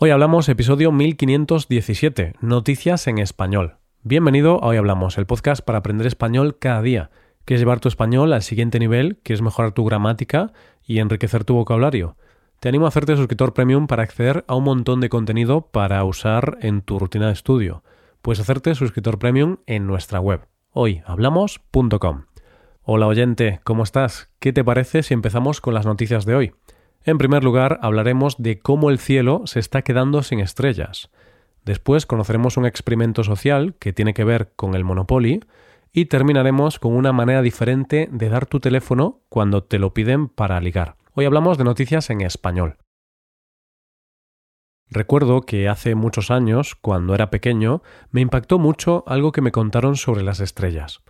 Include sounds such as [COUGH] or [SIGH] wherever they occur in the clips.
Hoy hablamos episodio 1517, Noticias en Español. Bienvenido a Hoy Hablamos, el podcast para aprender español cada día. ¿Quieres llevar tu español al siguiente nivel? ¿Quieres mejorar tu gramática y enriquecer tu vocabulario? Te animo a hacerte suscriptor premium para acceder a un montón de contenido para usar en tu rutina de estudio. Puedes hacerte suscriptor premium en nuestra web, hoyhablamos.com. Hola oyente, ¿cómo estás? ¿Qué te parece si empezamos con las noticias de hoy? En primer lugar, hablaremos de cómo el cielo se está quedando sin estrellas. Después conoceremos un experimento social que tiene que ver con el Monopoly y terminaremos con una manera diferente de dar tu teléfono cuando te lo piden para ligar. Hoy hablamos de noticias en español. Recuerdo que hace muchos años, cuando era pequeño, me impactó mucho algo que me contaron sobre las estrellas.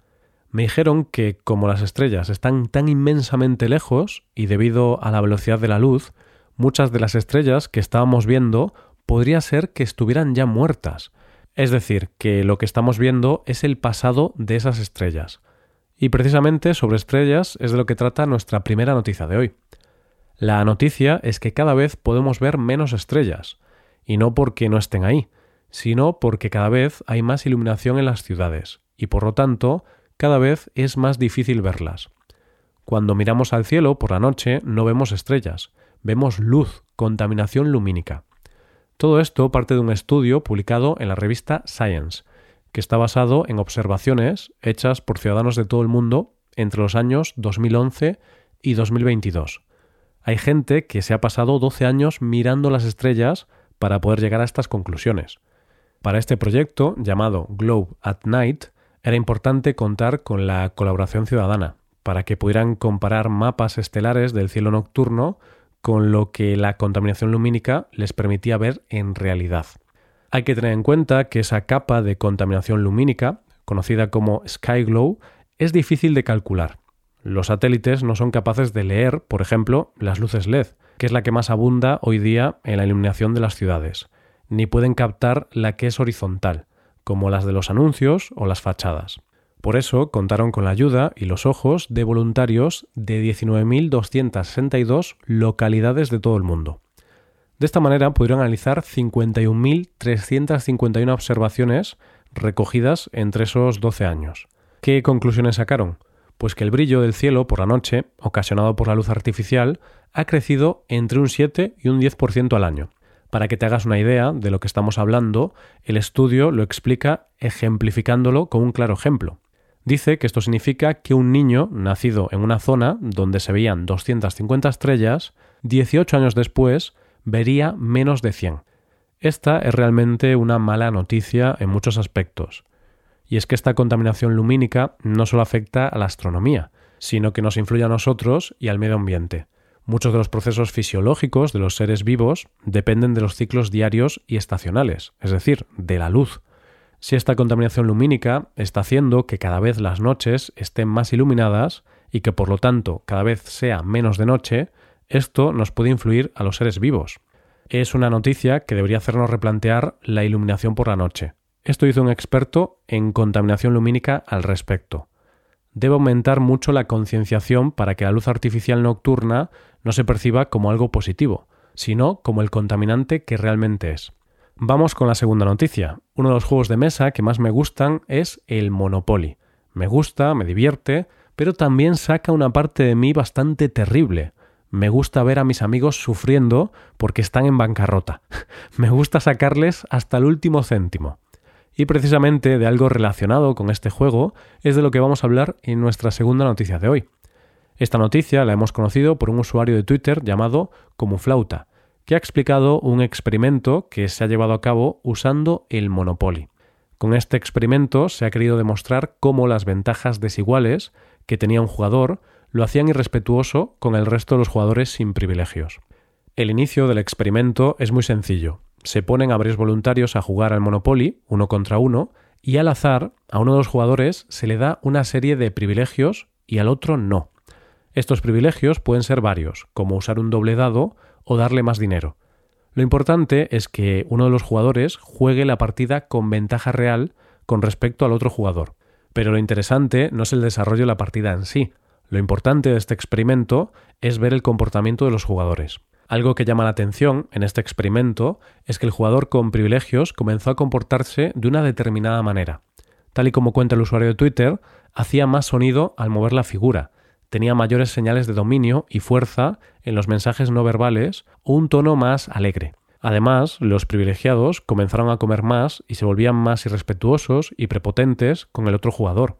Me dijeron que como las estrellas están tan inmensamente lejos y debido a la velocidad de la luz, muchas de las estrellas que estábamos viendo podría ser que estuvieran ya muertas. Es decir, que lo que estamos viendo es el pasado de esas estrellas. Y precisamente sobre estrellas es de lo que trata nuestra primera noticia de hoy. La noticia es que cada vez podemos ver menos estrellas, y no porque no estén ahí, sino porque cada vez hay más iluminación en las ciudades, y por lo tanto cada vez es más difícil verlas. Cuando miramos al cielo por la noche no vemos estrellas, vemos luz, contaminación lumínica. Todo esto parte de un estudio publicado en la revista Science, que está basado en observaciones hechas por ciudadanos de todo el mundo entre los años 2011 y 2022. Hay gente que se ha pasado 12 años mirando las estrellas para poder llegar a estas conclusiones. Para este proyecto, llamado Globe at Night, era importante contar con la colaboración ciudadana, para que pudieran comparar mapas estelares del cielo nocturno con lo que la contaminación lumínica les permitía ver en realidad. Hay que tener en cuenta que esa capa de contaminación lumínica, conocida como sky glow, es difícil de calcular. Los satélites no son capaces de leer, por ejemplo, las luces LED, que es la que más abunda hoy día en la iluminación de las ciudades, ni pueden captar la que es horizontal, como las de los anuncios o las fachadas. Por eso contaron con la ayuda y los ojos de voluntarios de 19.262 localidades de todo el mundo. De esta manera pudieron analizar 51.351 observaciones recogidas entre esos 12 años. ¿Qué conclusiones sacaron? Pues que el brillo del cielo por la noche, ocasionado por la luz artificial, ha crecido entre un 7 y un 10% al año, para que te hagas una idea de lo que estamos hablando, el estudio lo explica ejemplificándolo con un claro ejemplo. Dice que esto significa que un niño nacido en una zona donde se veían 250 estrellas, 18 años después vería menos de 100. Esta es realmente una mala noticia en muchos aspectos. Y es que esta contaminación lumínica no solo afecta a la astronomía, sino que nos influye a nosotros y al medio ambiente. Muchos de los procesos fisiológicos de los seres vivos dependen de los ciclos diarios y estacionales, es decir, de la luz. Si esta contaminación lumínica está haciendo que cada vez las noches estén más iluminadas y que por lo tanto cada vez sea menos de noche, esto nos puede influir a los seres vivos. Es una noticia que debería hacernos replantear la iluminación por la noche. Esto hizo un experto en contaminación lumínica al respecto debe aumentar mucho la concienciación para que la luz artificial nocturna no se perciba como algo positivo, sino como el contaminante que realmente es. Vamos con la segunda noticia. Uno de los juegos de mesa que más me gustan es el Monopoly. Me gusta, me divierte, pero también saca una parte de mí bastante terrible. Me gusta ver a mis amigos sufriendo porque están en bancarrota. [LAUGHS] me gusta sacarles hasta el último céntimo. Y precisamente de algo relacionado con este juego es de lo que vamos a hablar en nuestra segunda noticia de hoy. Esta noticia la hemos conocido por un usuario de Twitter llamado Como Flauta, que ha explicado un experimento que se ha llevado a cabo usando el Monopoly. Con este experimento se ha querido demostrar cómo las ventajas desiguales que tenía un jugador lo hacían irrespetuoso con el resto de los jugadores sin privilegios. El inicio del experimento es muy sencillo se ponen a varios voluntarios a jugar al Monopoly, uno contra uno, y al azar a uno de los jugadores se le da una serie de privilegios y al otro no. Estos privilegios pueden ser varios, como usar un doble dado o darle más dinero. Lo importante es que uno de los jugadores juegue la partida con ventaja real con respecto al otro jugador. Pero lo interesante no es el desarrollo de la partida en sí. Lo importante de este experimento es ver el comportamiento de los jugadores. Algo que llama la atención en este experimento es que el jugador con privilegios comenzó a comportarse de una determinada manera. Tal y como cuenta el usuario de Twitter, hacía más sonido al mover la figura, tenía mayores señales de dominio y fuerza en los mensajes no verbales o un tono más alegre. Además, los privilegiados comenzaron a comer más y se volvían más irrespetuosos y prepotentes con el otro jugador.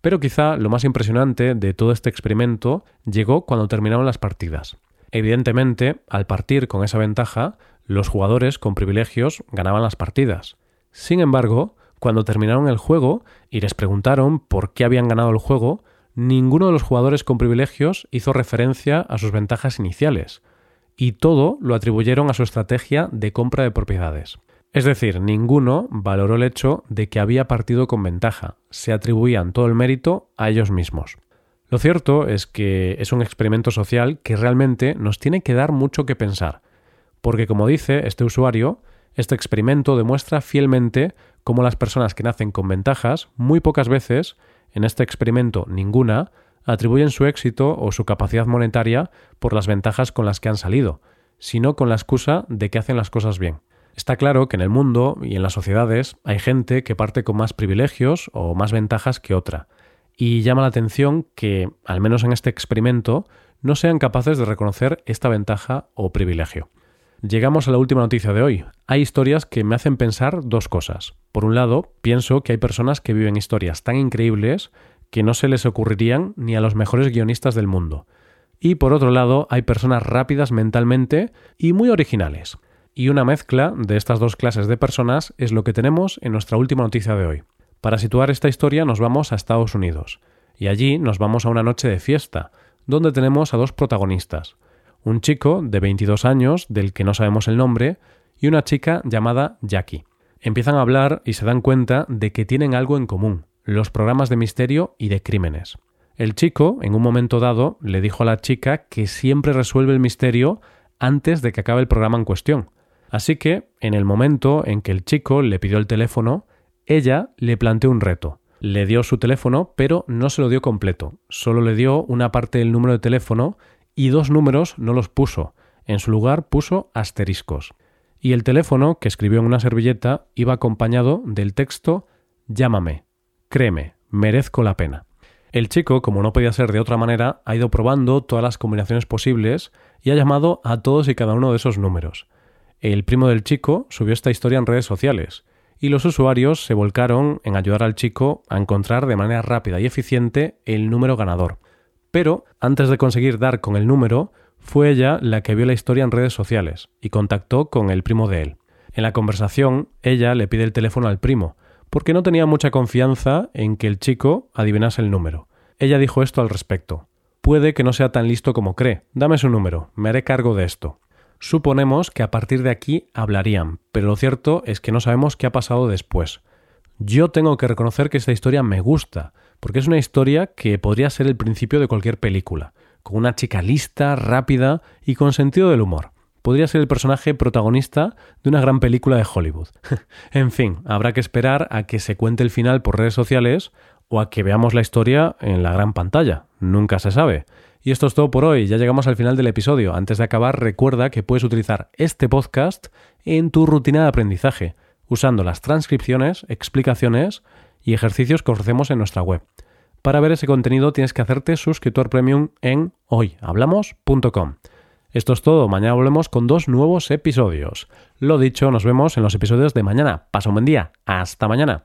Pero quizá lo más impresionante de todo este experimento llegó cuando terminaron las partidas. Evidentemente, al partir con esa ventaja, los jugadores con privilegios ganaban las partidas. Sin embargo, cuando terminaron el juego y les preguntaron por qué habían ganado el juego, ninguno de los jugadores con privilegios hizo referencia a sus ventajas iniciales, y todo lo atribuyeron a su estrategia de compra de propiedades. Es decir, ninguno valoró el hecho de que había partido con ventaja, se atribuían todo el mérito a ellos mismos. Lo cierto es que es un experimento social que realmente nos tiene que dar mucho que pensar, porque como dice este usuario, este experimento demuestra fielmente cómo las personas que nacen con ventajas, muy pocas veces, en este experimento ninguna, atribuyen su éxito o su capacidad monetaria por las ventajas con las que han salido, sino con la excusa de que hacen las cosas bien. Está claro que en el mundo y en las sociedades hay gente que parte con más privilegios o más ventajas que otra, y llama la atención que, al menos en este experimento, no sean capaces de reconocer esta ventaja o privilegio. Llegamos a la última noticia de hoy. Hay historias que me hacen pensar dos cosas. Por un lado, pienso que hay personas que viven historias tan increíbles que no se les ocurrirían ni a los mejores guionistas del mundo. Y por otro lado, hay personas rápidas mentalmente y muy originales. Y una mezcla de estas dos clases de personas es lo que tenemos en nuestra última noticia de hoy. Para situar esta historia nos vamos a Estados Unidos. Y allí nos vamos a una noche de fiesta, donde tenemos a dos protagonistas. Un chico de 22 años, del que no sabemos el nombre, y una chica llamada Jackie. Empiezan a hablar y se dan cuenta de que tienen algo en común, los programas de misterio y de crímenes. El chico, en un momento dado, le dijo a la chica que siempre resuelve el misterio antes de que acabe el programa en cuestión. Así que, en el momento en que el chico le pidió el teléfono, ella le planteó un reto. Le dio su teléfono, pero no se lo dio completo. Solo le dio una parte del número de teléfono y dos números no los puso. En su lugar puso asteriscos. Y el teléfono, que escribió en una servilleta, iba acompañado del texto Llámame. Créeme, merezco la pena. El chico, como no podía ser de otra manera, ha ido probando todas las combinaciones posibles y ha llamado a todos y cada uno de esos números. El primo del chico subió esta historia en redes sociales y los usuarios se volcaron en ayudar al chico a encontrar de manera rápida y eficiente el número ganador. Pero, antes de conseguir dar con el número, fue ella la que vio la historia en redes sociales y contactó con el primo de él. En la conversación, ella le pide el teléfono al primo, porque no tenía mucha confianza en que el chico adivinase el número. Ella dijo esto al respecto. Puede que no sea tan listo como cree. Dame su número. Me haré cargo de esto. Suponemos que a partir de aquí hablarían, pero lo cierto es que no sabemos qué ha pasado después. Yo tengo que reconocer que esta historia me gusta, porque es una historia que podría ser el principio de cualquier película, con una chica lista, rápida y con sentido del humor podría ser el personaje protagonista de una gran película de Hollywood. [LAUGHS] en fin, habrá que esperar a que se cuente el final por redes sociales o a que veamos la historia en la gran pantalla. Nunca se sabe. Y esto es todo por hoy, ya llegamos al final del episodio. Antes de acabar, recuerda que puedes utilizar este podcast en tu rutina de aprendizaje, usando las transcripciones, explicaciones y ejercicios que ofrecemos en nuestra web. Para ver ese contenido tienes que hacerte suscriptor premium en hoyhablamos.com. Esto es todo, mañana volvemos con dos nuevos episodios. Lo dicho, nos vemos en los episodios de mañana. Pasa un buen día, hasta mañana.